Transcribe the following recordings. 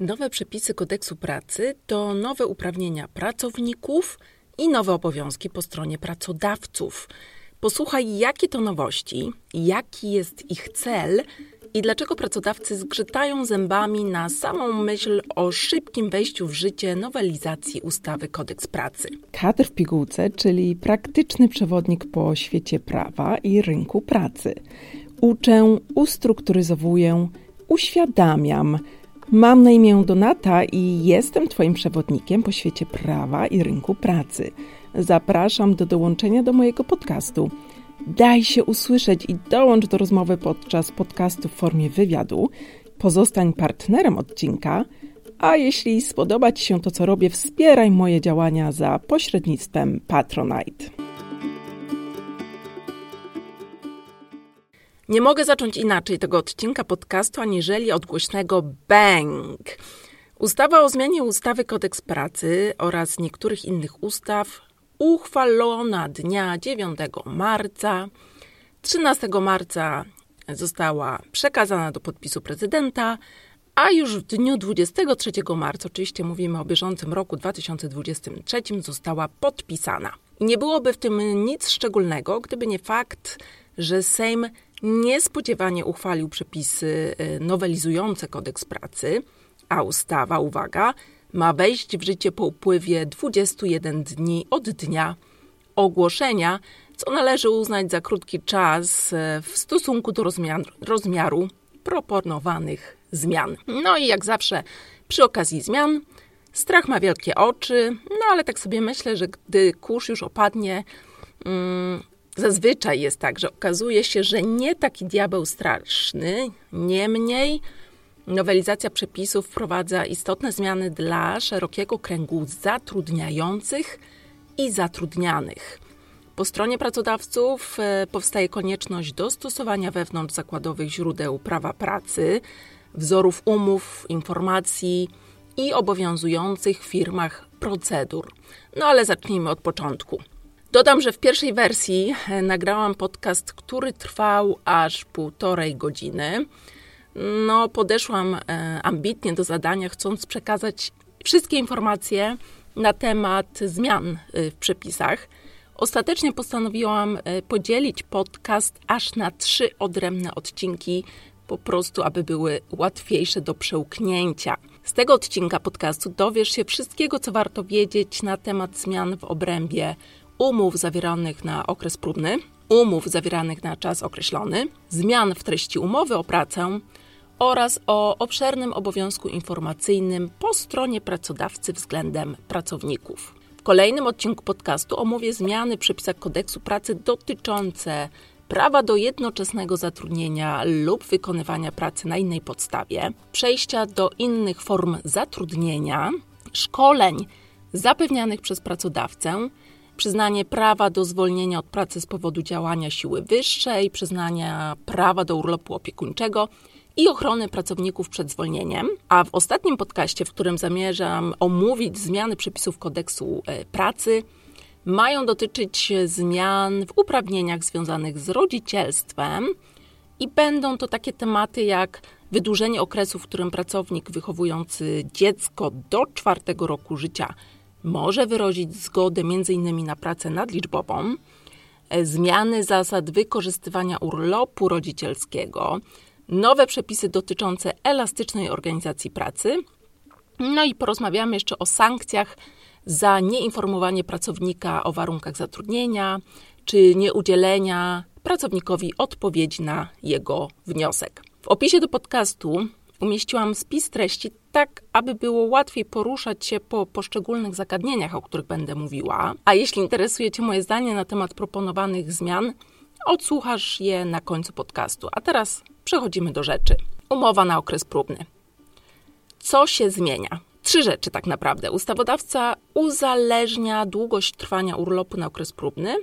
Nowe przepisy kodeksu pracy to nowe uprawnienia pracowników i nowe obowiązki po stronie pracodawców. Posłuchaj, jakie to nowości, jaki jest ich cel i dlaczego pracodawcy zgrzytają zębami na samą myśl o szybkim wejściu w życie nowelizacji ustawy Kodeks Pracy. Kadr w pigułce, czyli praktyczny przewodnik po świecie prawa i rynku pracy. Uczę, ustrukturyzowuję, uświadamiam. Mam na imię Donata i jestem Twoim przewodnikiem po świecie prawa i rynku pracy. Zapraszam do dołączenia do mojego podcastu. Daj się usłyszeć i dołącz do rozmowy podczas podcastu w formie wywiadu. Pozostań partnerem odcinka, a jeśli spodoba Ci się to, co robię, wspieraj moje działania za pośrednictwem Patronite. Nie mogę zacząć inaczej tego odcinka podcastu, aniżeli od głośnego bang. Ustawa o zmianie ustawy Kodeks Pracy oraz niektórych innych ustaw uchwalona dnia 9 marca. 13 marca została przekazana do podpisu prezydenta, a już w dniu 23 marca, oczywiście mówimy o bieżącym roku 2023, została podpisana. Nie byłoby w tym nic szczególnego, gdyby nie fakt, że Sejm niespodziewanie uchwalił przepisy y, nowelizujące kodeks pracy, a ustawa, uwaga, ma wejść w życie po upływie 21 dni od dnia ogłoszenia, co należy uznać za krótki czas e, w stosunku do rozmiar, rozmiaru proponowanych zmian. No i jak zawsze przy okazji zmian strach ma wielkie oczy, no ale tak sobie myślę, że gdy kurz już opadnie, mm, zazwyczaj jest tak, że okazuje się, że nie taki diabeł straszny, niemniej Nowelizacja przepisów wprowadza istotne zmiany dla szerokiego kręgu zatrudniających i zatrudnianych. Po stronie pracodawców e, powstaje konieczność dostosowania wewnątrz zakładowych źródeł prawa pracy, wzorów umów, informacji i obowiązujących w firmach procedur. No ale zacznijmy od początku. Dodam, że w pierwszej wersji e, nagrałam podcast, który trwał aż półtorej godziny no, podeszłam e, ambitnie do zadania, chcąc przekazać wszystkie informacje na temat zmian e, w przepisach. Ostatecznie postanowiłam podzielić podcast aż na trzy odrębne odcinki, po prostu, aby były łatwiejsze do przełknięcia. Z tego odcinka podcastu dowiesz się wszystkiego, co warto wiedzieć na temat zmian w obrębie umów zawieranych na okres próbny, umów zawieranych na czas określony, zmian w treści umowy o pracę oraz o obszernym obowiązku informacyjnym po stronie pracodawcy względem pracowników. W kolejnym odcinku podcastu omówię zmiany w przepisach kodeksu pracy dotyczące prawa do jednoczesnego zatrudnienia lub wykonywania pracy na innej podstawie, przejścia do innych form zatrudnienia, szkoleń zapewnianych przez pracodawcę, przyznanie prawa do zwolnienia od pracy z powodu działania siły wyższej, przyznania prawa do urlopu opiekuńczego i ochrony pracowników przed zwolnieniem. A w ostatnim podcaście, w którym zamierzam omówić zmiany przepisów kodeksu e, pracy, mają dotyczyć zmian w uprawnieniach związanych z rodzicielstwem i będą to takie tematy jak wydłużenie okresu, w którym pracownik wychowujący dziecko do czwartego roku życia może wyrazić zgodę m.in. na pracę nadliczbową, e, zmiany zasad wykorzystywania urlopu rodzicielskiego, nowe przepisy dotyczące elastycznej organizacji pracy. No i porozmawiamy jeszcze o sankcjach za nieinformowanie pracownika o warunkach zatrudnienia, czy nieudzielenia pracownikowi odpowiedzi na jego wniosek. W opisie do podcastu umieściłam spis treści tak, aby było łatwiej poruszać się po poszczególnych zagadnieniach, o których będę mówiła. A jeśli interesuje Cię moje zdanie na temat proponowanych zmian, odsłuchasz je na końcu podcastu. A teraz przechodzimy do rzeczy. Umowa na okres próbny. Co się zmienia? Trzy rzeczy tak naprawdę. Ustawodawca uzależnia długość trwania urlopu na okres próbny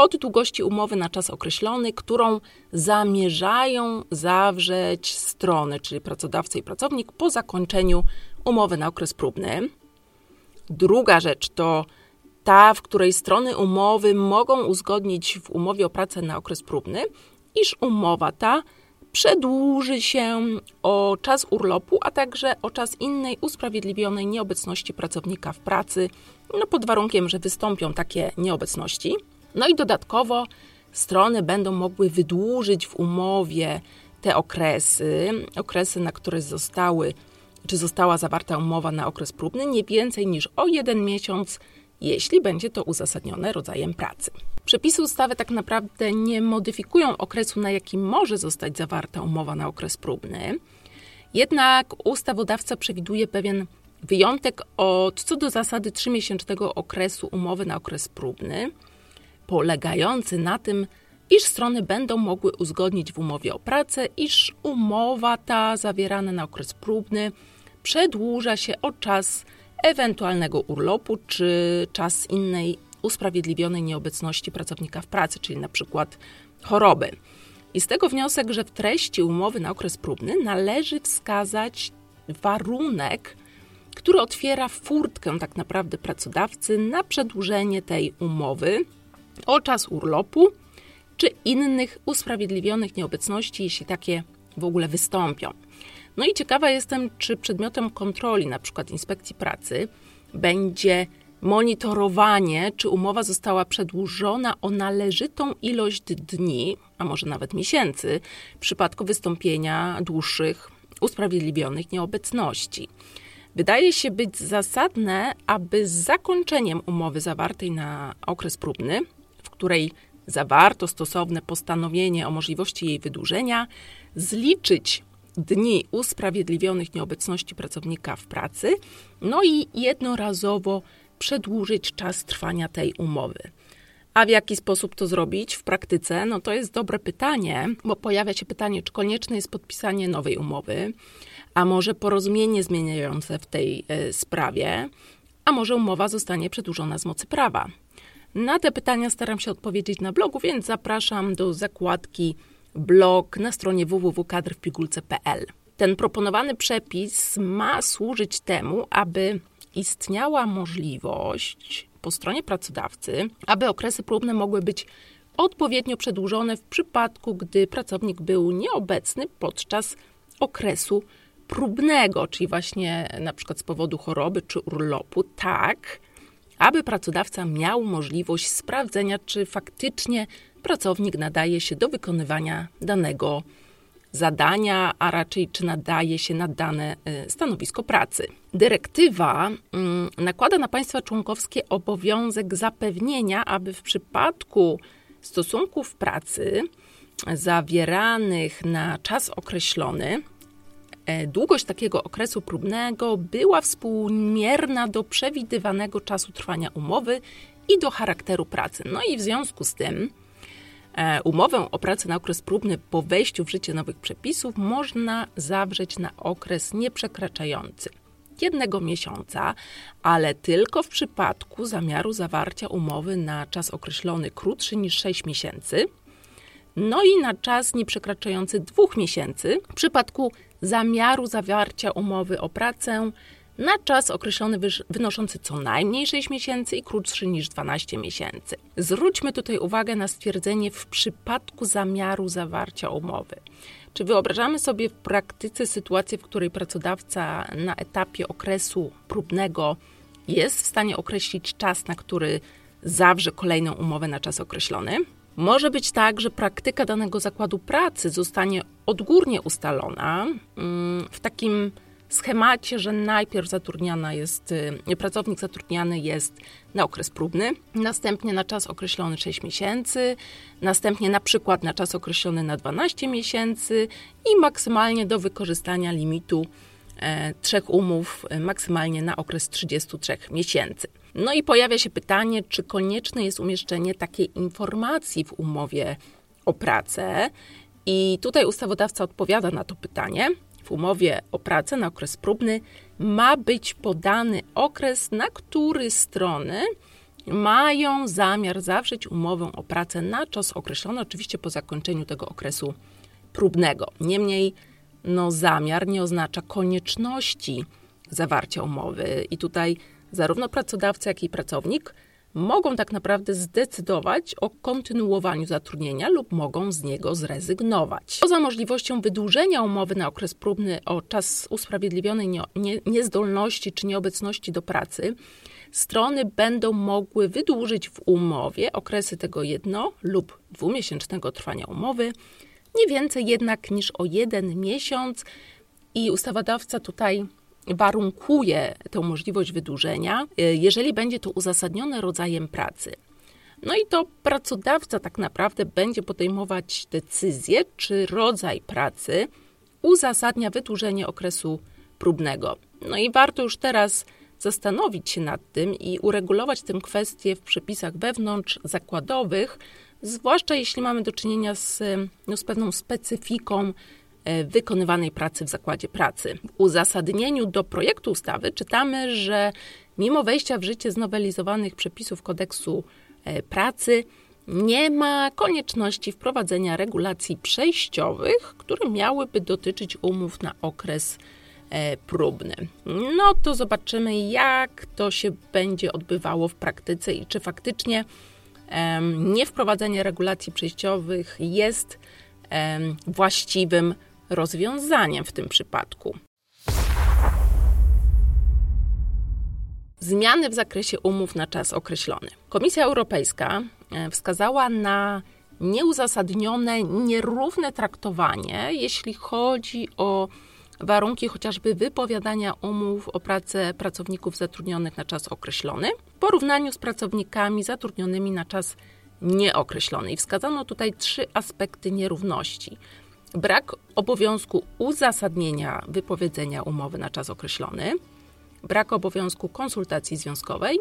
od długości umowy na czas określony, którą zamierzają zawrzeć strony, czyli pracodawca i pracownik, po zakończeniu umowy na okres próbny. Druga rzecz to ta, w której strony umowy mogą uzgodnić w umowie o pracę na okres próbny, iż umowa ta przedłuży się o czas urlopu, a także o czas innej usprawiedliwionej nieobecności pracownika w pracy, no pod warunkiem, że wystąpią takie nieobecności. No i dodatkowo strony będą mogły wydłużyć w umowie te okresy, okresy, na które zostały, czy została zawarta umowa na okres próbny, nie więcej niż o jeden miesiąc, jeśli będzie to uzasadnione rodzajem pracy. Przepisy ustawy tak naprawdę nie modyfikują okresu, na jaki może zostać zawarta umowa na okres próbny. Jednak ustawodawca przewiduje pewien wyjątek od co do zasady trzymiesięcznego okresu umowy na okres próbny, polegający na tym, iż strony będą mogły uzgodnić w umowie o pracę, iż umowa ta zawierana na okres próbny przedłuża się o czas ewentualnego urlopu czy czas innej usprawiedliwionej nieobecności pracownika w pracy, czyli na przykład choroby. I z tego wniosek, że w treści umowy na okres próbny należy wskazać warunek, który otwiera furtkę tak naprawdę pracodawcy na przedłużenie tej umowy o czas urlopu czy innych usprawiedliwionych nieobecności, jeśli takie w ogóle wystąpią. No i ciekawa jestem, czy przedmiotem kontroli, na przykład inspekcji pracy, będzie monitorowanie, czy umowa została przedłużona o należytą ilość dni, a może nawet miesięcy, w przypadku wystąpienia dłuższych, usprawiedliwionych nieobecności. Wydaje się być zasadne, aby z zakończeniem umowy zawartej na okres próbny, której zawarto stosowne postanowienie o możliwości jej wydłużenia, zliczyć dni usprawiedliwionych nieobecności pracownika w pracy, no i jednorazowo przedłużyć czas trwania tej umowy. A w jaki sposób to zrobić w praktyce? No to jest dobre pytanie, bo pojawia się pytanie, czy konieczne jest podpisanie nowej umowy, a może porozumienie zmieniające w tej e, sprawie, a może umowa zostanie przedłużona z mocy prawa. Na te pytania staram się odpowiedzieć na blogu, więc zapraszam do zakładki blog na stronie www.kadrwpigulce.pl. Ten proponowany przepis ma służyć temu, aby istniała możliwość po stronie pracodawcy, aby okresy próbne mogły być odpowiednio przedłużone w przypadku, gdy pracownik był nieobecny podczas okresu próbnego, czyli właśnie na przykład z powodu choroby czy urlopu, tak, aby pracodawca miał możliwość sprawdzenia, czy faktycznie pracownik nadaje się do wykonywania danego zadania, a raczej czy nadaje się na dane y, stanowisko pracy. Dyrektywa mm, nakłada na państwa członkowskie obowiązek zapewnienia, aby w przypadku stosunków pracy zawieranych na czas określony, długość takiego okresu próbnego była współmierna do przewidywanego czasu trwania umowy i do charakteru pracy. No i w związku z tym E, umowę o pracę na okres próbny po wejściu w życie nowych przepisów można zawrzeć na okres nieprzekraczający jednego miesiąca, ale tylko w przypadku zamiaru zawarcia umowy na czas określony krótszy niż 6 miesięcy, no i na czas nieprzekraczający dwóch miesięcy w przypadku zamiaru zawarcia umowy o pracę na czas określony wynoszący co najmniej 6 miesięcy i krótszy niż 12 miesięcy. Zwróćmy tutaj uwagę na stwierdzenie w przypadku zamiaru zawarcia umowy. Czy wyobrażamy sobie w praktyce sytuację, w której pracodawca na etapie okresu próbnego jest w stanie określić czas, na który zawrze kolejną umowę na czas określony? Może być tak, że praktyka danego zakładu pracy zostanie odgórnie ustalona mm, w takim schemacie, że najpierw zatrudniana jest, y, pracownik zatrudniany jest na okres próbny, następnie na czas określony 6 miesięcy, następnie na przykład na czas określony na 12 miesięcy i maksymalnie do wykorzystania limitu e, trzech umów, e, maksymalnie na okres 33 miesięcy. No i pojawia się pytanie, czy konieczne jest umieszczenie takiej informacji w umowie o pracę. I tutaj ustawodawca odpowiada na to pytanie w umowie o pracę na okres próbny ma być podany okres, na który strony mają zamiar zawrzeć umowę o pracę na czas określony, oczywiście po zakończeniu tego okresu próbnego. Niemniej, no, zamiar nie oznacza konieczności zawarcia umowy, i tutaj zarówno pracodawca, jak i pracownik mogą tak naprawdę zdecydować o kontynuowaniu zatrudnienia lub mogą z niego zrezygnować. Poza możliwością wydłużenia umowy na okres próbny o czas usprawiedliwionej nie, nie, niezdolności czy nieobecności do pracy, strony będą mogły wydłużyć w umowie okresy tego jedno- lub dwumiesięcznego trwania umowy, nie więcej jednak niż o jeden miesiąc i ustawodawca tutaj warunkuje tę możliwość wydłużenia, y, jeżeli będzie to uzasadnione rodzajem pracy. No i to pracodawca tak naprawdę będzie podejmować decyzję, czy rodzaj pracy uzasadnia wydłużenie okresu próbnego. No i warto już teraz zastanowić się nad tym i uregulować tę kwestię w przepisach wewnątrz zakładowych, zwłaszcza jeśli mamy do czynienia z, no, z pewną specyfiką E, wykonywanej pracy w zakładzie pracy. W uzasadnieniu do projektu ustawy czytamy, że mimo wejścia w życie znowelizowanych przepisów kodeksu e, pracy, nie ma konieczności wprowadzenia regulacji przejściowych, które miałyby dotyczyć umów na okres e, próbny. No to zobaczymy, jak to się będzie odbywało w praktyce i czy faktycznie niewprowadzenie regulacji przejściowych jest właściwym rozwiązaniem w tym przypadku. Zmiany w zakresie umów na czas określony. Komisja Europejska e, wskazała na nieuzasadnione, nierówne traktowanie, jeśli chodzi o warunki chociażby wypowiadania umów o pracę pracowników zatrudnionych na czas określony w porównaniu z pracownikami zatrudnionymi na czas nieokreślony. I wskazano tutaj trzy aspekty nierówności brak obowiązku uzasadnienia wypowiedzenia umowy na czas określony, brak obowiązku konsultacji związkowej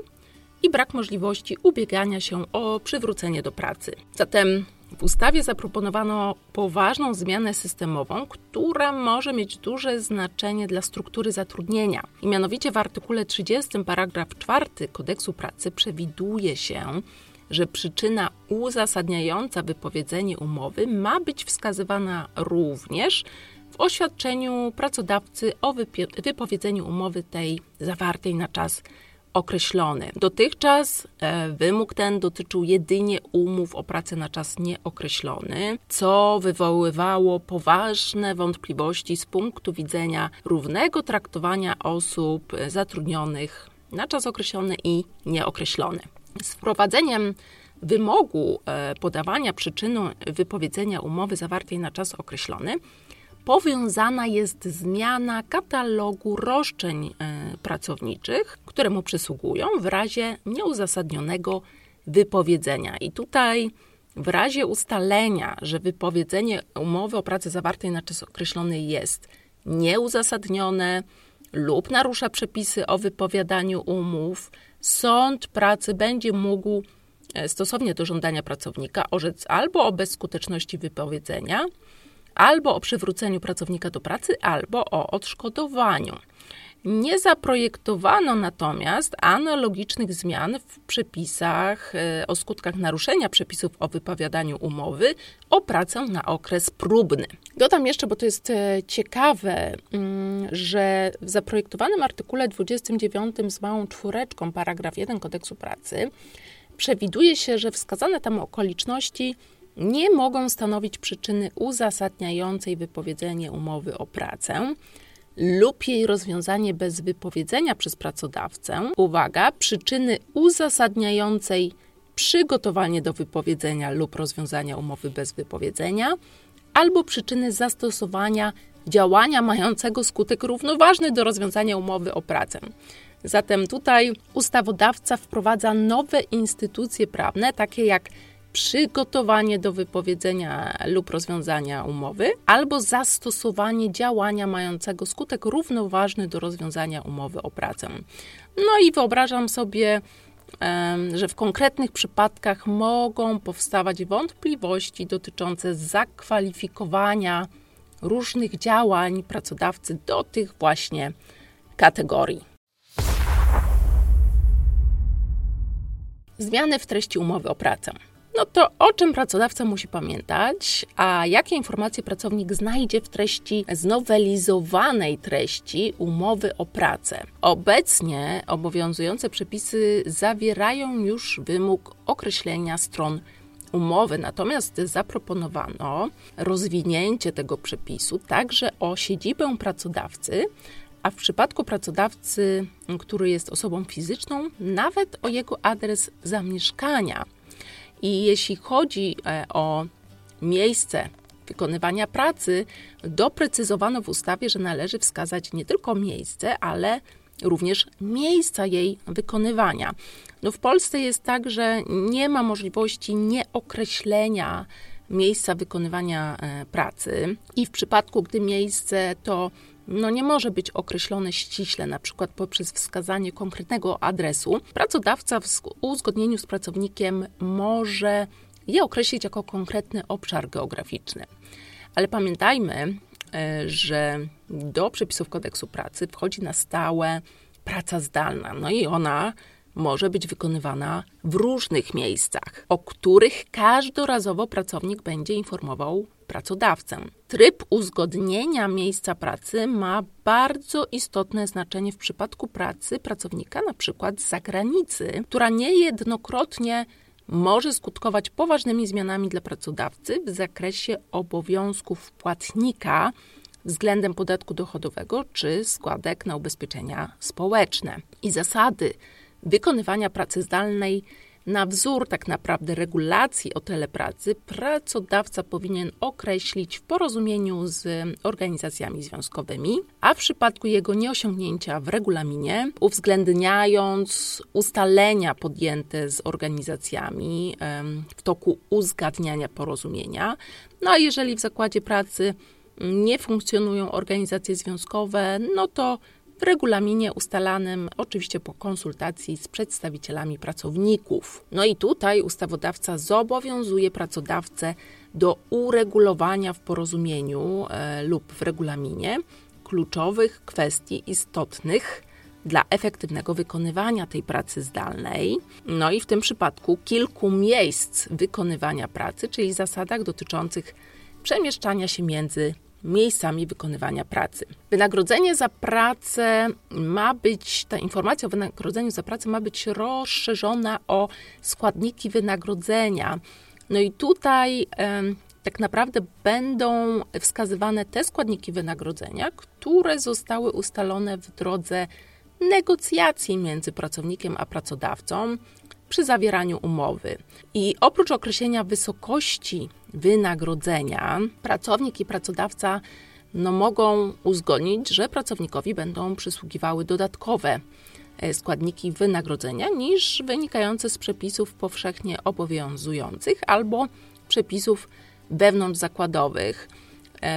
i brak możliwości ubiegania się o przywrócenie do pracy. Zatem w ustawie zaproponowano poważną zmianę systemową, która może mieć duże znaczenie dla struktury zatrudnienia. I mianowicie w artykule 30 paragraf 4 kodeksu pracy przewiduje się, że przyczyna uzasadniająca wypowiedzenie umowy ma być wskazywana również w oświadczeniu pracodawcy o wypowiedzeniu umowy tej zawartej na czas określony. Dotychczas e, wymóg ten dotyczył jedynie umów o pracę na czas nieokreślony, co wywoływało poważne wątpliwości z punktu widzenia równego traktowania osób zatrudnionych na czas określony i nieokreślony. Z wprowadzeniem wymogu e, podawania przyczyny wypowiedzenia umowy zawartej na czas określony powiązana jest zmiana katalogu roszczeń e, pracowniczych, które mu przysługują w razie nieuzasadnionego wypowiedzenia. I tutaj w razie ustalenia, że wypowiedzenie umowy o pracy zawartej na czas określony jest nieuzasadnione lub narusza przepisy o wypowiadaniu umów, sąd pracy będzie mógł e, stosownie do żądania pracownika orzec albo o bezskuteczności wypowiedzenia, albo o przywróceniu pracownika do pracy, albo o odszkodowaniu. Nie zaprojektowano natomiast analogicznych zmian w przepisach e, o skutkach naruszenia przepisów o wypowiadaniu umowy o pracę na okres próbny. Dodam jeszcze, bo to jest e, ciekawe, mm, że w zaprojektowanym artykule 29 z małą czwóreczką, paragraf 1 kodeksu pracy, przewiduje się, że wskazane tam okoliczności nie mogą stanowić przyczyny uzasadniającej wypowiedzenie umowy o pracę lub jej rozwiązanie bez wypowiedzenia przez pracodawcę. Uwaga, przyczyny uzasadniającej przygotowanie do wypowiedzenia lub rozwiązania umowy bez wypowiedzenia, albo przyczyny zastosowania działania mającego skutek równoważny do rozwiązania umowy o pracę. Zatem tutaj ustawodawca wprowadza nowe instytucje prawne, takie jak przygotowanie do wypowiedzenia lub rozwiązania umowy, albo zastosowanie działania mającego skutek równoważny do rozwiązania umowy o pracę. No i wyobrażam sobie, że w konkretnych przypadkach mogą powstawać wątpliwości dotyczące zakwalifikowania różnych działań pracodawcy do tych właśnie kategorii. Zmiany w treści umowy o pracę. No to o czym pracodawca musi pamiętać, a jakie informacje pracownik znajdzie w treści znowelizowanej treści umowy o pracę? Obecnie obowiązujące przepisy zawierają już wymóg określenia stron umowy, natomiast zaproponowano rozwinięcie tego przepisu także o siedzibę pracodawcy, a w przypadku pracodawcy, który jest osobą fizyczną, nawet o jego adres zamieszkania. I jeśli chodzi e, o miejsce wykonywania pracy, doprecyzowano w ustawie, że należy wskazać nie tylko miejsce, ale również miejsca jej wykonywania. No w Polsce jest tak, że nie ma możliwości nieokreślenia miejsca wykonywania e, pracy i w przypadku, gdy miejsce to no nie może być określone ściśle, na przykład poprzez wskazanie konkretnego adresu, pracodawca w uzgodnieniu z pracownikiem może je określić jako konkretny obszar geograficzny. Ale pamiętajmy, e, że do przepisów kodeksu pracy wchodzi na stałe praca zdalna. No i ona może być wykonywana w różnych miejscach, o których każdorazowo pracownik będzie informował pracodawcę. Tryb uzgodnienia miejsca pracy ma bardzo istotne znaczenie w przypadku pracy pracownika na przykład z zagranicy, która niejednokrotnie może skutkować poważnymi zmianami dla pracodawcy w zakresie obowiązków płatnika względem podatku dochodowego czy składek na ubezpieczenia społeczne. I zasady wykonywania pracy zdalnej na wzór tak naprawdę regulacji o telepracy pracodawca powinien określić w porozumieniu z organizacjami związkowymi, a w przypadku jego nieosiągnięcia w regulaminie, uwzględniając ustalenia podjęte z organizacjami w toku uzgadniania porozumienia. No a jeżeli w zakładzie pracy nie funkcjonują organizacje związkowe, no to w regulaminie ustalanym, oczywiście po konsultacji z przedstawicielami pracowników. No i tutaj ustawodawca zobowiązuje pracodawcę do uregulowania w porozumieniu e, lub w regulaminie kluczowych kwestii istotnych dla efektywnego wykonywania tej pracy zdalnej. No i w tym przypadku kilku miejsc wykonywania pracy, czyli zasadach dotyczących przemieszczania się między miejscami wykonywania pracy. Wynagrodzenie za pracę ma być, ta informacja o wynagrodzeniu za pracę ma być rozszerzona o składniki wynagrodzenia. No i tutaj tak naprawdę będą wskazywane te składniki wynagrodzenia, które zostały ustalone w drodze negocjacji między pracownikiem a pracodawcą przy zawieraniu umowy. I oprócz określenia wysokości wynagrodzenia, pracownik i pracodawca no, mogą uzgodnić, że pracownikowi będą przysługiwały dodatkowe e, składniki wynagrodzenia niż wynikające z przepisów powszechnie obowiązujących albo przepisów wewnątrzzakładowych. E,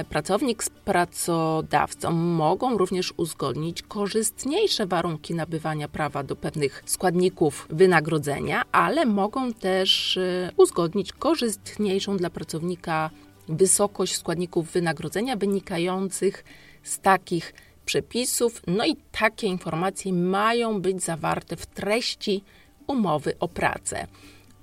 pracownik z pracodawcą mogą również uzgodnić korzystniejsze warunki nabywania prawa do pewnych składników wynagrodzenia, ale mogą też e, uzgodnić korzystniejszą dla pracownika wysokość składników wynagrodzenia wynikających z takich przepisów. No i takie informacje mają być zawarte w treści umowy o pracę.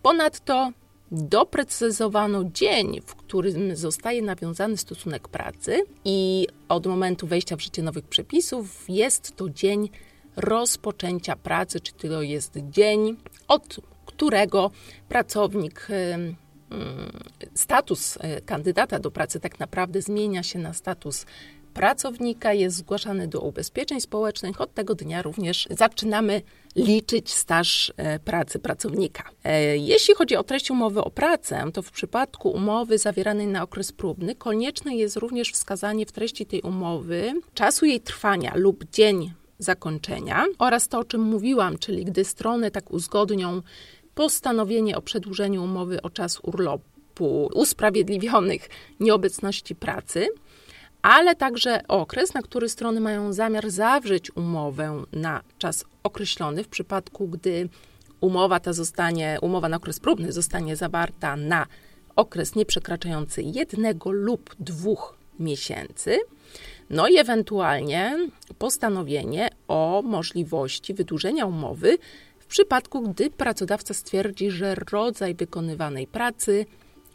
Ponadto doprecyzowano dzień, w którym zostaje nawiązany stosunek pracy i od momentu wejścia w życie nowych przepisów jest to dzień rozpoczęcia pracy, czy to jest dzień, od którego pracownik status e, kandydata do pracy tak naprawdę zmienia się na status pracownika jest zgłaszany do ubezpieczeń społecznych. Od tego dnia również zaczynamy liczyć staż e, pracy pracownika. E, jeśli chodzi o treść umowy o pracę, to w przypadku umowy zawieranej na okres próbny konieczne jest również wskazanie w treści tej umowy czasu jej trwania lub dzień zakończenia oraz to, o czym mówiłam, czyli gdy strony tak uzgodnią postanowienie o przedłużeniu umowy o czas urlopu usprawiedliwionych nieobecności pracy, ale także okres, na który strony mają zamiar zawrzeć umowę na czas określony w przypadku, gdy umowa ta zostanie, umowa na okres próbny zostanie zawarta na okres nieprzekraczający jednego lub dwóch miesięcy. No i ewentualnie postanowienie o możliwości wydłużenia umowy w przypadku, gdy pracodawca stwierdzi, że rodzaj wykonywanej pracy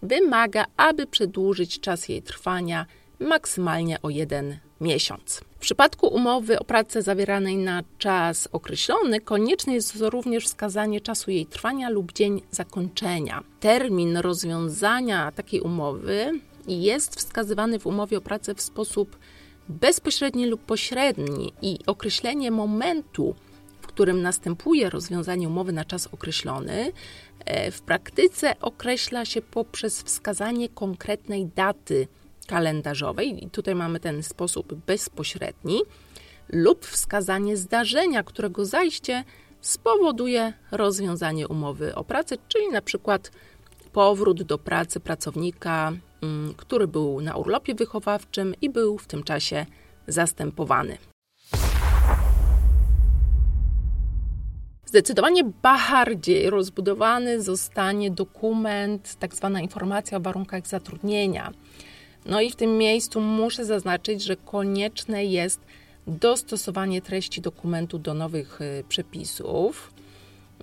wymaga, aby przedłużyć czas jej trwania maksymalnie o jeden miesiąc. W przypadku umowy o pracę zawieranej na czas określony, konieczne jest również wskazanie czasu jej trwania lub dzień zakończenia. Termin rozwiązania takiej umowy jest wskazywany w umowie o pracę w sposób bezpośredni lub pośredni i określenie momentu, w którym następuje rozwiązanie umowy na czas określony, e, w praktyce określa się poprzez wskazanie konkretnej daty kalendarzowej, i tutaj mamy ten sposób bezpośredni, lub wskazanie zdarzenia, którego zajście spowoduje rozwiązanie umowy o pracę, czyli na przykład powrót do pracy pracownika, mm, który był na urlopie wychowawczym i był w tym czasie zastępowany. Zdecydowanie bardziej rozbudowany zostanie dokument, tak zwana informacja o warunkach zatrudnienia. No i w tym miejscu muszę zaznaczyć, że konieczne jest dostosowanie treści dokumentu do nowych y, przepisów.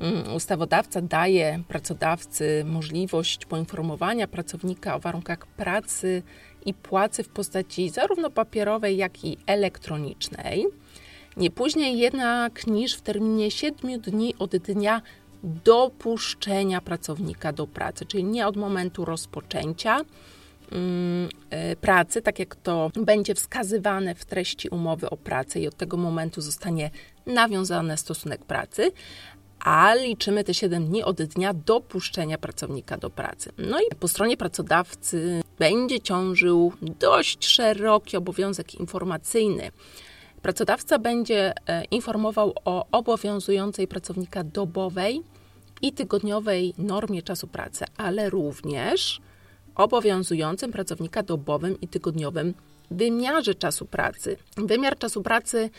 Mm, ustawodawca daje pracodawcy możliwość poinformowania pracownika o warunkach pracy i płacy w postaci zarówno papierowej, jak i elektronicznej. Nie później jednak niż w terminie 7 dni od dnia dopuszczenia pracownika do pracy, czyli nie od momentu rozpoczęcia pracy, tak jak to będzie wskazywane w treści umowy o pracę i od tego momentu zostanie nawiązany stosunek pracy, a liczymy te 7 dni od dnia dopuszczenia pracownika do pracy. No i po stronie pracodawcy będzie ciążył dość szeroki obowiązek informacyjny. Pracodawca będzie e, informował o obowiązującej pracownika dobowej i tygodniowej normie czasu pracy, ale również obowiązującym pracownika dobowym i tygodniowym wymiarze czasu pracy. Wymiar czasu pracy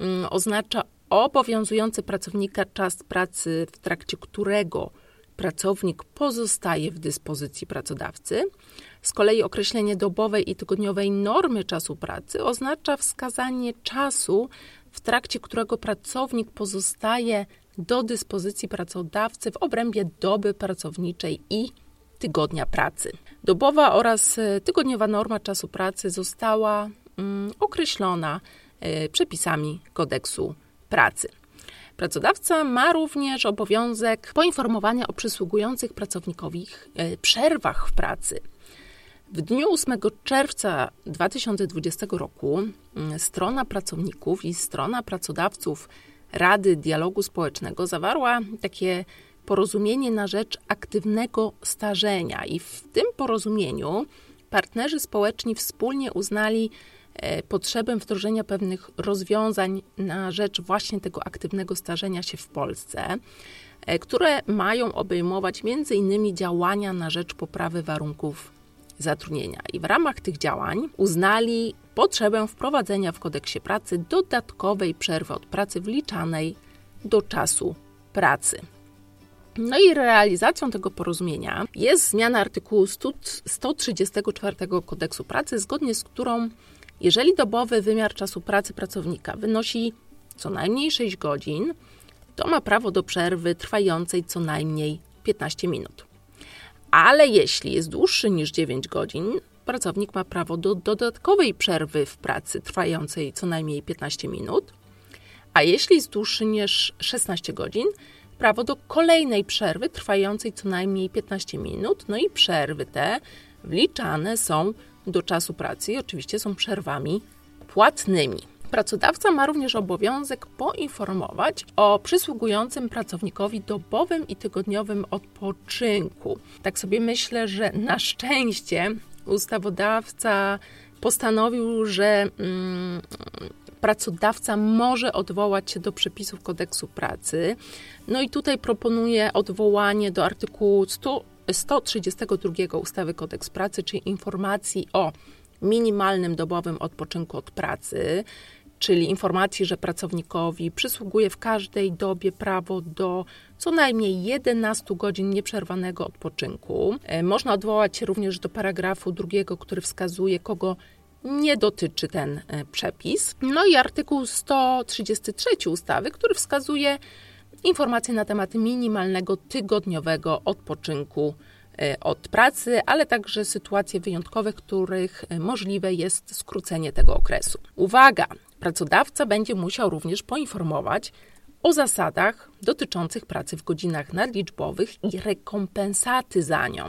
mm, oznacza obowiązujący pracownika czas pracy, w trakcie którego pracownik pozostaje w dyspozycji pracodawcy. Z kolei określenie dobowej i tygodniowej normy czasu pracy oznacza wskazanie czasu, w trakcie którego pracownik pozostaje do dyspozycji pracodawcy w obrębie doby pracowniczej i tygodnia pracy. Dobowa oraz tygodniowa norma czasu pracy została mm, określona y, przepisami kodeksu pracy. Pracodawca ma również obowiązek poinformowania o przysługujących pracownikowi e, przerwach w pracy. W dniu 8 czerwca 2020 roku mm, strona pracowników i strona pracodawców Rady Dialogu Społecznego zawarła takie porozumienie na rzecz aktywnego starzenia, i w tym porozumieniu partnerzy społeczni wspólnie uznali E, potrzebę wdrożenia pewnych rozwiązań na rzecz właśnie tego aktywnego starzenia się w Polsce, e, które mają obejmować m.in. działania na rzecz poprawy warunków zatrudnienia. I w ramach tych działań uznali potrzebę wprowadzenia w kodeksie pracy dodatkowej przerwy od pracy wliczanej do czasu pracy. No i realizacją tego porozumienia jest zmiana artykułu 134 kodeksu pracy, zgodnie z którą jeżeli dobowy wymiar czasu pracy pracownika wynosi co najmniej 6 godzin, to ma prawo do przerwy trwającej co najmniej 15 minut. Ale jeśli jest dłuższy niż 9 godzin, pracownik ma prawo do dodatkowej przerwy w pracy trwającej co najmniej 15 minut, a jeśli jest dłuższy niż 16 godzin, prawo do kolejnej przerwy trwającej co najmniej 15 minut. No i przerwy te wliczane są do czasu pracy i oczywiście są przerwami płatnymi. Pracodawca ma również obowiązek poinformować o przysługującym pracownikowi dobowym i tygodniowym odpoczynku. Tak sobie myślę, że na szczęście ustawodawca postanowił, że mm, pracodawca może odwołać się do przepisów kodeksu pracy. No i tutaj proponuję odwołanie do artykułu 100 132 ustawy Kodeks Pracy, czyli informacji o minimalnym dobowym odpoczynku od pracy, czyli informacji, że pracownikowi przysługuje w każdej dobie prawo do co najmniej 11 godzin nieprzerwanego odpoczynku. E, można odwołać się również do paragrafu drugiego, który wskazuje, kogo nie dotyczy ten e, przepis. No i artykuł 133 ustawy, który wskazuje, informacje na temat minimalnego tygodniowego odpoczynku e, od pracy, ale także sytuacje wyjątkowe, w których e, możliwe jest skrócenie tego okresu. Uwaga! Pracodawca będzie musiał również poinformować o zasadach dotyczących pracy w godzinach nadliczbowych i rekompensaty za nią.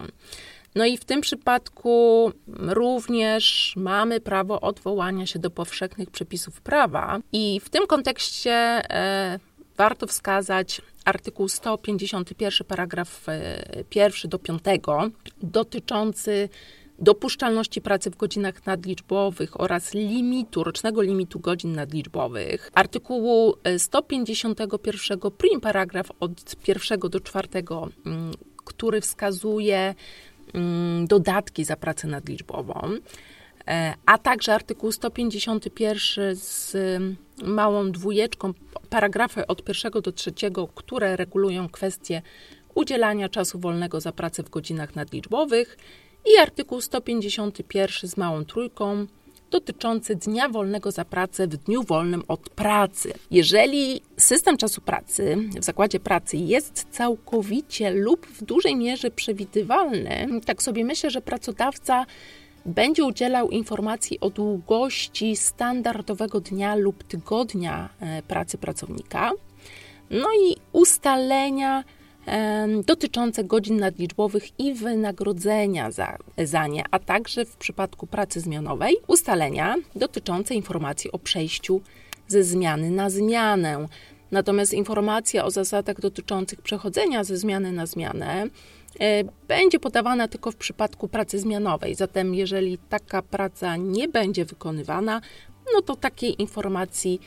No i w tym przypadku również mamy prawo odwołania się do powszechnych przepisów prawa, i w tym kontekście e, warto wskazać artykuł 151, paragraf e, pierwszy do 5, dotyczący dopuszczalności pracy w godzinach nadliczbowych oraz limitu, rocznego limitu godzin nadliczbowych, artykułu 151 e, prim paragraf od pierwszego do czwartego, mm, który wskazuje dodatki za pracę nadliczbową, e, a także artykuł 151 z małą dwójeczką, paragrafy od pierwszego do trzeciego, które regulują kwestie udzielania czasu wolnego za pracę w godzinach nadliczbowych i artykuł 151 z małą trójką dotyczący dnia wolnego za pracę w dniu wolnym od pracy. Jeżeli system czasu pracy w zakładzie pracy jest całkowicie lub w dużej mierze przewidywalny, tak sobie myślę, że pracodawca będzie udzielał informacji o długości standardowego dnia lub tygodnia e, pracy pracownika, no i ustalenia dotyczące godzin nadliczbowych i wynagrodzenia za, za nie, a także w przypadku pracy zmianowej ustalenia dotyczące informacji o przejściu ze zmiany na zmianę. Natomiast informacja o zasadach dotyczących przechodzenia ze zmiany na zmianę e, będzie podawana tylko w przypadku pracy zmianowej. Zatem, jeżeli taka praca nie będzie wykonywana, no to takiej informacji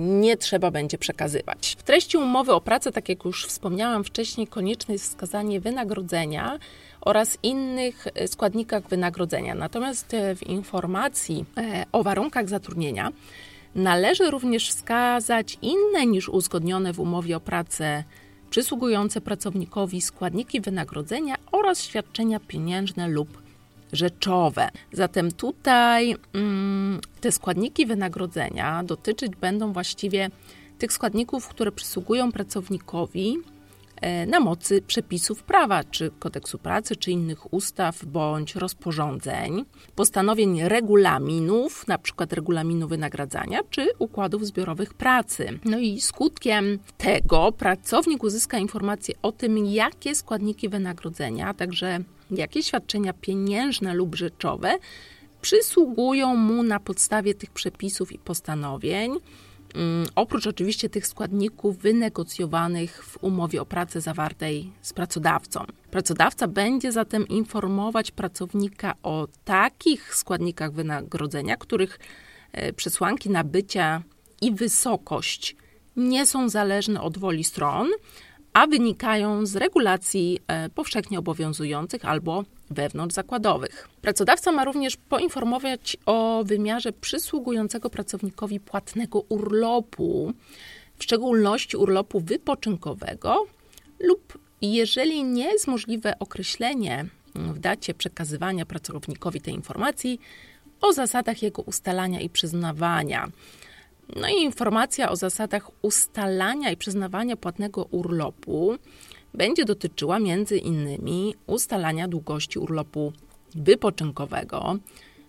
nie trzeba będzie przekazywać. W treści umowy o pracę, tak jak już wspomniałam wcześniej, konieczne jest wskazanie wynagrodzenia oraz innych e, składnikach wynagrodzenia. Natomiast e, w informacji o warunkach zatrudnienia należy również wskazać inne niż uzgodnione w umowie o pracę przysługujące pracownikowi składniki wynagrodzenia oraz świadczenia pieniężne lub rzeczowe. Zatem tutaj mm, te składniki wynagrodzenia dotyczyć będą właściwie tych składników, które przysługują pracownikowi e, na mocy przepisów prawa, czy kodeksu pracy, czy innych ustaw bądź rozporządzeń, postanowień regulaminów, na przykład regulaminu wynagradzania, czy układów zbiorowych pracy. No i skutkiem tego pracownik uzyska informację o tym, jakie składniki wynagrodzenia, także jakie świadczenia pieniężne lub rzeczowe przysługują mu na podstawie tych przepisów i postanowień. Mm, oprócz oczywiście tych składników wynegocjowanych w umowie o pracę zawartej z pracodawcą. Pracodawca będzie zatem informować pracownika o takich składnikach wynagrodzenia, których e, przesłanki nabycia i wysokość nie są zależne od woli stron, a wynikają z regulacji e, powszechnie obowiązujących albo wewnątrz zakładowych. Pracodawca ma również poinformować o wymiarze przysługującego pracownikowi płatnego urlopu, w szczególności urlopu wypoczynkowego lub jeżeli nie jest możliwe określenie w dacie przekazywania pracownikowi tej informacji o zasadach jego ustalania i przyznawania. No i informacja o zasadach ustalania i przyznawania płatnego urlopu będzie dotyczyła między innymi ustalania długości urlopu wypoczynkowego,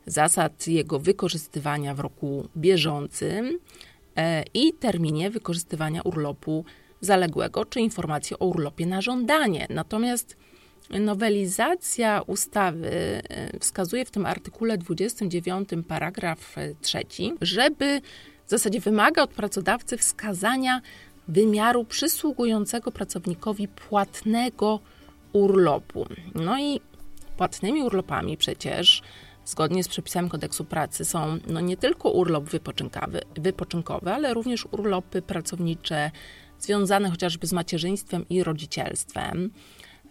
zasad jego wykorzystywania w roku bieżącym e, i terminie wykorzystywania urlopu zaległego, czy informacji o urlopie na żądanie. Natomiast nowelizacja ustawy e, wskazuje w tym artykule 29 paragraf 3, żeby w zasadzie wymaga od pracodawcy wskazania wymiaru przysługującego pracownikowi płatnego urlopu. No i płatnymi urlopami przecież zgodnie z przepisami kodeksu pracy są no nie tylko urlop wypoczynkowy, wypoczynkowy, ale również urlopy pracownicze związane chociażby z macierzyństwem i rodzicielstwem.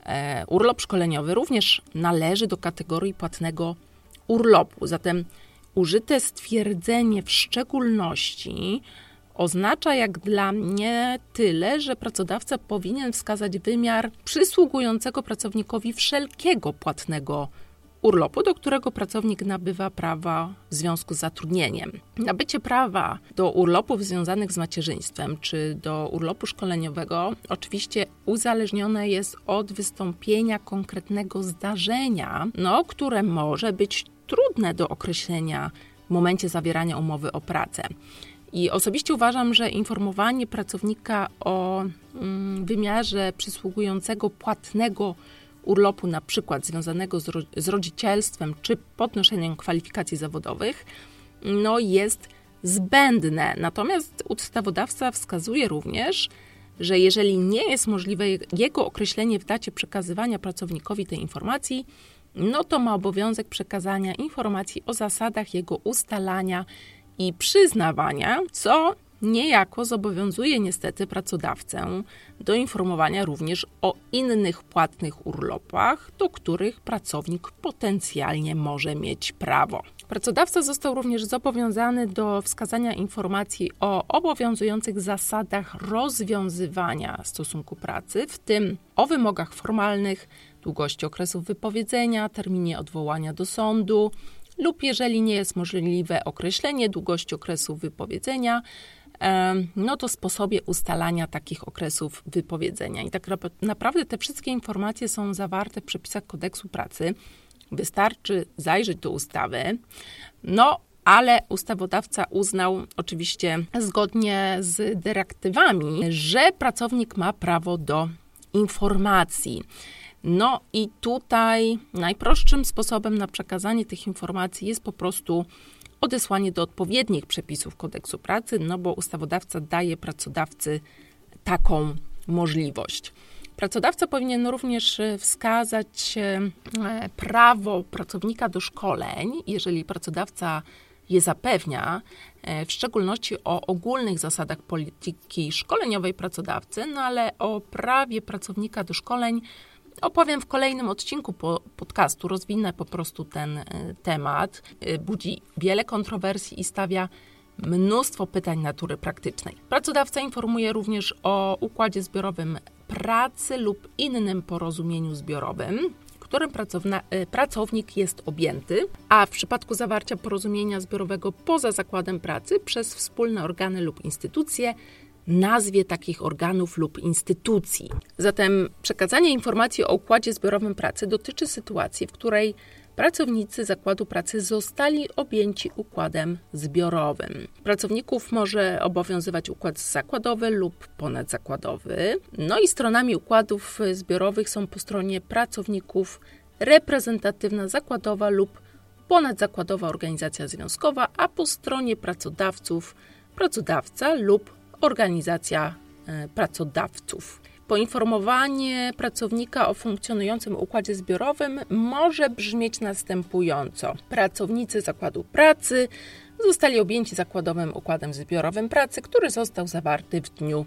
E, urlop szkoleniowy również należy do kategorii płatnego urlopu. Zatem użyte stwierdzenie w szczególności oznacza jak dla mnie tyle, że pracodawca powinien wskazać wymiar przysługującego pracownikowi wszelkiego płatnego urlopu, do którego pracownik nabywa prawa w związku z zatrudnieniem. Nabycie prawa do urlopów związanych z macierzyństwem czy do urlopu szkoleniowego oczywiście uzależnione jest od wystąpienia konkretnego zdarzenia, no, które może być trudne do określenia w momencie zawierania umowy o pracę. I osobiście uważam, że informowanie pracownika o mm, wymiarze przysługującego płatnego urlopu, na przykład związanego z, ro z rodzicielstwem czy podnoszeniem kwalifikacji zawodowych, no jest zbędne. Natomiast ustawodawca wskazuje również, że jeżeli nie jest możliwe jego określenie w dacie przekazywania pracownikowi tej informacji, no to ma obowiązek przekazania informacji o zasadach jego ustalania i przyznawania, co niejako zobowiązuje niestety pracodawcę do informowania również o innych płatnych urlopach, do których pracownik potencjalnie może mieć prawo. Pracodawca został również zobowiązany do wskazania informacji o obowiązujących zasadach rozwiązywania stosunku pracy, w tym o wymogach formalnych, długości okresów wypowiedzenia, terminie odwołania do sądu, lub jeżeli nie jest możliwe określenie długości okresu wypowiedzenia, no to sposobie ustalania takich okresów wypowiedzenia. I tak naprawdę te wszystkie informacje są zawarte w przepisach kodeksu pracy. Wystarczy zajrzeć do ustawy. No, ale ustawodawca uznał oczywiście zgodnie z dyrektywami, że pracownik ma prawo do informacji. No i tutaj najprostszym sposobem na przekazanie tych informacji jest po prostu odesłanie do odpowiednich przepisów kodeksu pracy, no bo ustawodawca daje pracodawcy taką możliwość. Pracodawca powinien również wskazać e, prawo pracownika do szkoleń, jeżeli pracodawca je zapewnia, e, w szczególności o ogólnych zasadach polityki szkoleniowej pracodawcy, no ale o prawie pracownika do szkoleń opowiem w kolejnym odcinku po, podcastu. Rozwinę po prostu ten y, temat. Y, budzi wiele kontrowersji i stawia mnóstwo pytań natury praktycznej. Pracodawca informuje również o układzie zbiorowym pracy lub innym porozumieniu zbiorowym, którym y, pracownik jest objęty, a w przypadku zawarcia porozumienia zbiorowego poza zakładem pracy przez wspólne organy lub instytucje nazwie takich organów lub instytucji. Zatem przekazanie informacji o układzie zbiorowym pracy dotyczy sytuacji, w której pracownicy zakładu pracy zostali objęci układem zbiorowym. Pracowników może obowiązywać układ zakładowy lub ponadzakładowy. No i stronami układów zbiorowych są po stronie pracowników reprezentatywna zakładowa lub ponadzakładowa organizacja związkowa, a po stronie pracodawców pracodawca lub organizacja e, pracodawców. Poinformowanie pracownika o funkcjonującym układzie zbiorowym może brzmieć następująco: Pracownicy zakładu pracy zostali objęci zakładowym układem zbiorowym pracy, który został zawarty w dniu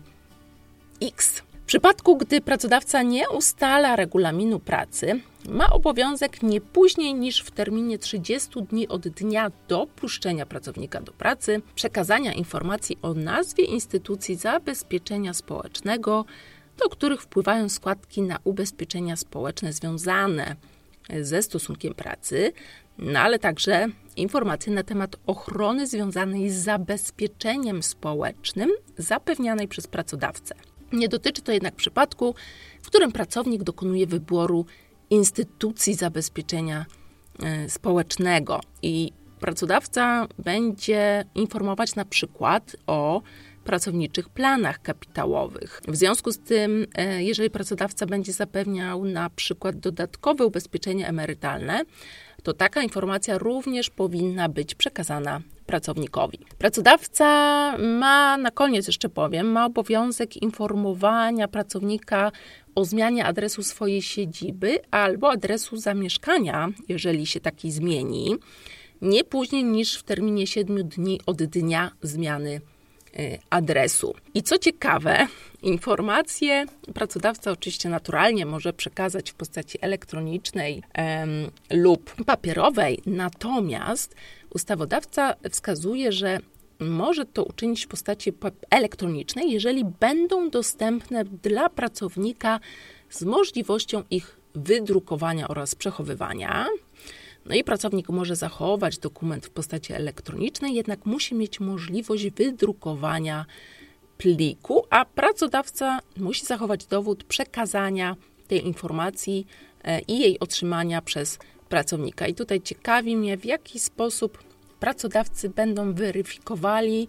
X przypadku, gdy pracodawca nie ustala regulaminu pracy, ma obowiązek nie później niż w terminie 30 dni od dnia dopuszczenia pracownika do pracy przekazania informacji o nazwie instytucji zabezpieczenia społecznego, do których wpływają składki na ubezpieczenia społeczne związane ze stosunkiem pracy, no ale także informacje na temat ochrony związanej z zabezpieczeniem społecznym zapewnianej przez pracodawcę. Nie dotyczy to jednak przypadku, w którym pracownik dokonuje wyboru instytucji zabezpieczenia e, społecznego i pracodawca będzie informować na przykład o pracowniczych planach kapitałowych. W związku z tym, e, jeżeli pracodawca będzie zapewniał na przykład dodatkowe ubezpieczenie emerytalne, to taka informacja również powinna być przekazana pracownikowi. Pracodawca ma, na koniec jeszcze powiem, ma obowiązek informowania pracownika o zmianie adresu swojej siedziby albo adresu zamieszkania, jeżeli się taki zmieni, nie później niż w terminie 7 dni od dnia zmiany y, adresu. I co ciekawe, informacje pracodawca oczywiście naturalnie może przekazać w postaci elektronicznej em, lub papierowej, natomiast ustawodawca wskazuje, że może to uczynić w postaci elektronicznej, jeżeli będą dostępne dla pracownika z możliwością ich wydrukowania oraz przechowywania. No i pracownik może zachować dokument w postaci elektronicznej, jednak musi mieć możliwość wydrukowania pliku, a pracodawca musi zachować dowód przekazania tej informacji e, i jej otrzymania przez pracownika. I tutaj ciekawi mnie, w jaki sposób pracodawcy będą weryfikowali,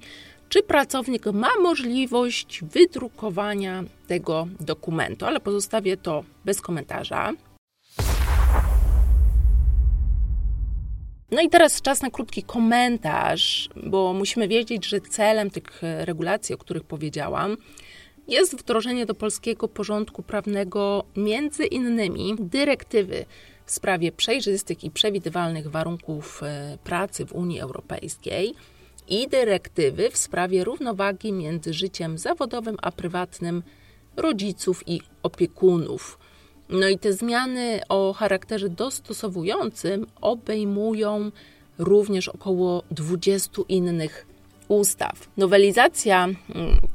czy pracownik ma możliwość wydrukowania tego dokumentu, ale pozostawię to bez komentarza. No i teraz czas na krótki komentarz, bo musimy wiedzieć, że celem tych regulacji, o których powiedziałam, jest wdrożenie do polskiego porządku prawnego między innymi dyrektywy w sprawie przejrzystych i przewidywalnych warunków e, pracy w Unii Europejskiej i dyrektywy w sprawie równowagi między życiem zawodowym a prywatnym rodziców i opiekunów. No i te zmiany o charakterze dostosowującym obejmują również około 20 innych ustaw. Nowelizacja, mm,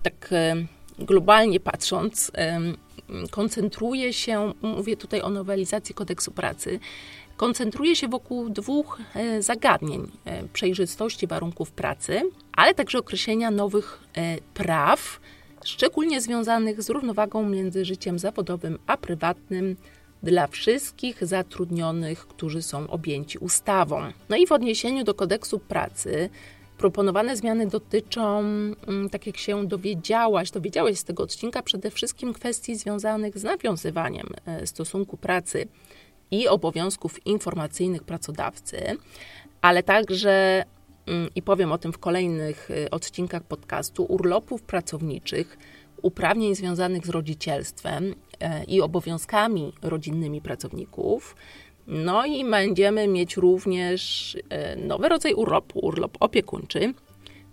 tak e, globalnie patrząc, koncentruje się, mówię tutaj o nowelizacji kodeksu pracy, koncentruje się wokół dwóch e, zagadnień: e, przejrzystości warunków pracy, ale także określenia nowych praw szczególnie związanych z równowagą między życiem zawodowym a prywatnym dla wszystkich zatrudnionych, którzy są objęci ustawą. No i w odniesieniu do kodeksu pracy proponowane zmiany dotyczą, mm, tak jak się dowiedziałaś, dowiedziałeś z tego odcinka, przede wszystkim kwestii związanych z nawiązywaniem e, stosunku pracy i obowiązków informacyjnych pracodawcy, ale także Mm, i powiem o tym w kolejnych y, odcinkach podcastu, urlopów pracowniczych, uprawnień związanych z rodzicielstwem e, i obowiązkami rodzinnymi pracowników. No i będziemy mieć również e, nowy rodzaj urlopu, urlop opiekuńczy,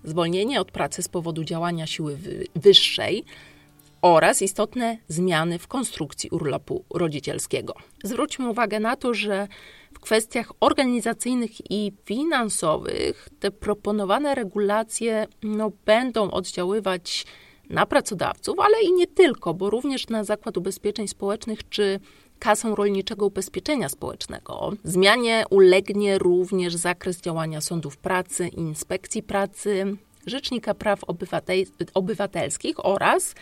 zwolnienie od pracy z powodu działania siły wyższej oraz istotne zmiany w konstrukcji urlopu rodzicielskiego. Zwróćmy uwagę na to, że w kwestiach organizacyjnych i finansowych te proponowane regulacje no, będą oddziaływać na pracodawców, ale i nie tylko, bo również na Zakład Ubezpieczeń Społecznych czy Kasę Rolniczego Ubezpieczenia Społecznego. Zmianie ulegnie również zakres działania sądów pracy, inspekcji pracy, Rzecznika Praw Obywatelskich oraz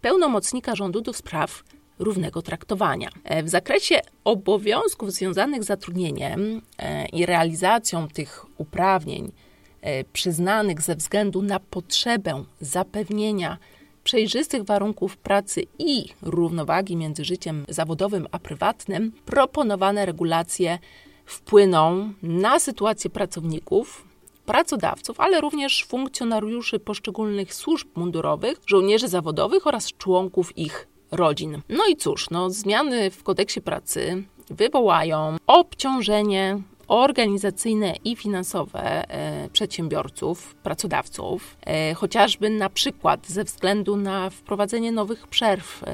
pełnomocnika rządu do spraw równego traktowania. W zakresie obowiązków związanych z zatrudnieniem e, i realizacją tych uprawnień e, przyznanych ze względu na potrzebę zapewnienia przejrzystych warunków pracy i równowagi między życiem zawodowym a prywatnym, proponowane regulacje wpłyną na sytuację pracowników, pracodawców, ale również funkcjonariuszy poszczególnych służb mundurowych, żołnierzy zawodowych oraz członków ich rodzin. No i cóż, no, zmiany w kodeksie pracy wywołają obciążenie organizacyjne i finansowe e, przedsiębiorców, pracodawców, e, chociażby na przykład ze względu na wprowadzenie nowych przerw e,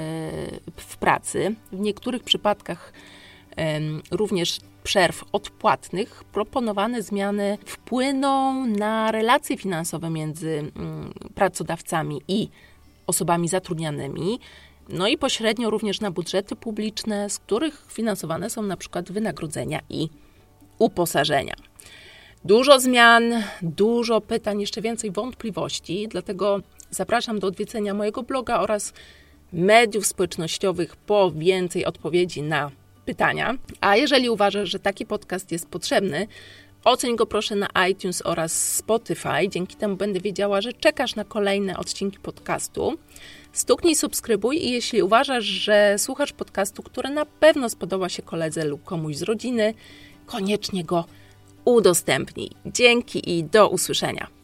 w pracy. W niektórych przypadkach również przerw odpłatnych, proponowane zmiany wpłyną na relacje finansowe między mm, pracodawcami i osobami zatrudnianymi, no i pośrednio również na budżety publiczne, z których finansowane są na przykład wynagrodzenia i uposażenia. Dużo zmian, dużo pytań, jeszcze więcej wątpliwości, dlatego zapraszam do odwiedzenia mojego bloga oraz mediów społecznościowych po więcej odpowiedzi na pytania. A jeżeli uważasz, że taki podcast jest potrzebny, oceń go proszę na iTunes oraz Spotify. Dzięki temu będę wiedziała, że czekasz na kolejne odcinki podcastu. Stuknij subskrybuj i jeśli uważasz, że słuchasz podcastu, który na pewno spodoba się koledze lub komuś z rodziny, koniecznie go udostępnij. Dzięki i do usłyszenia.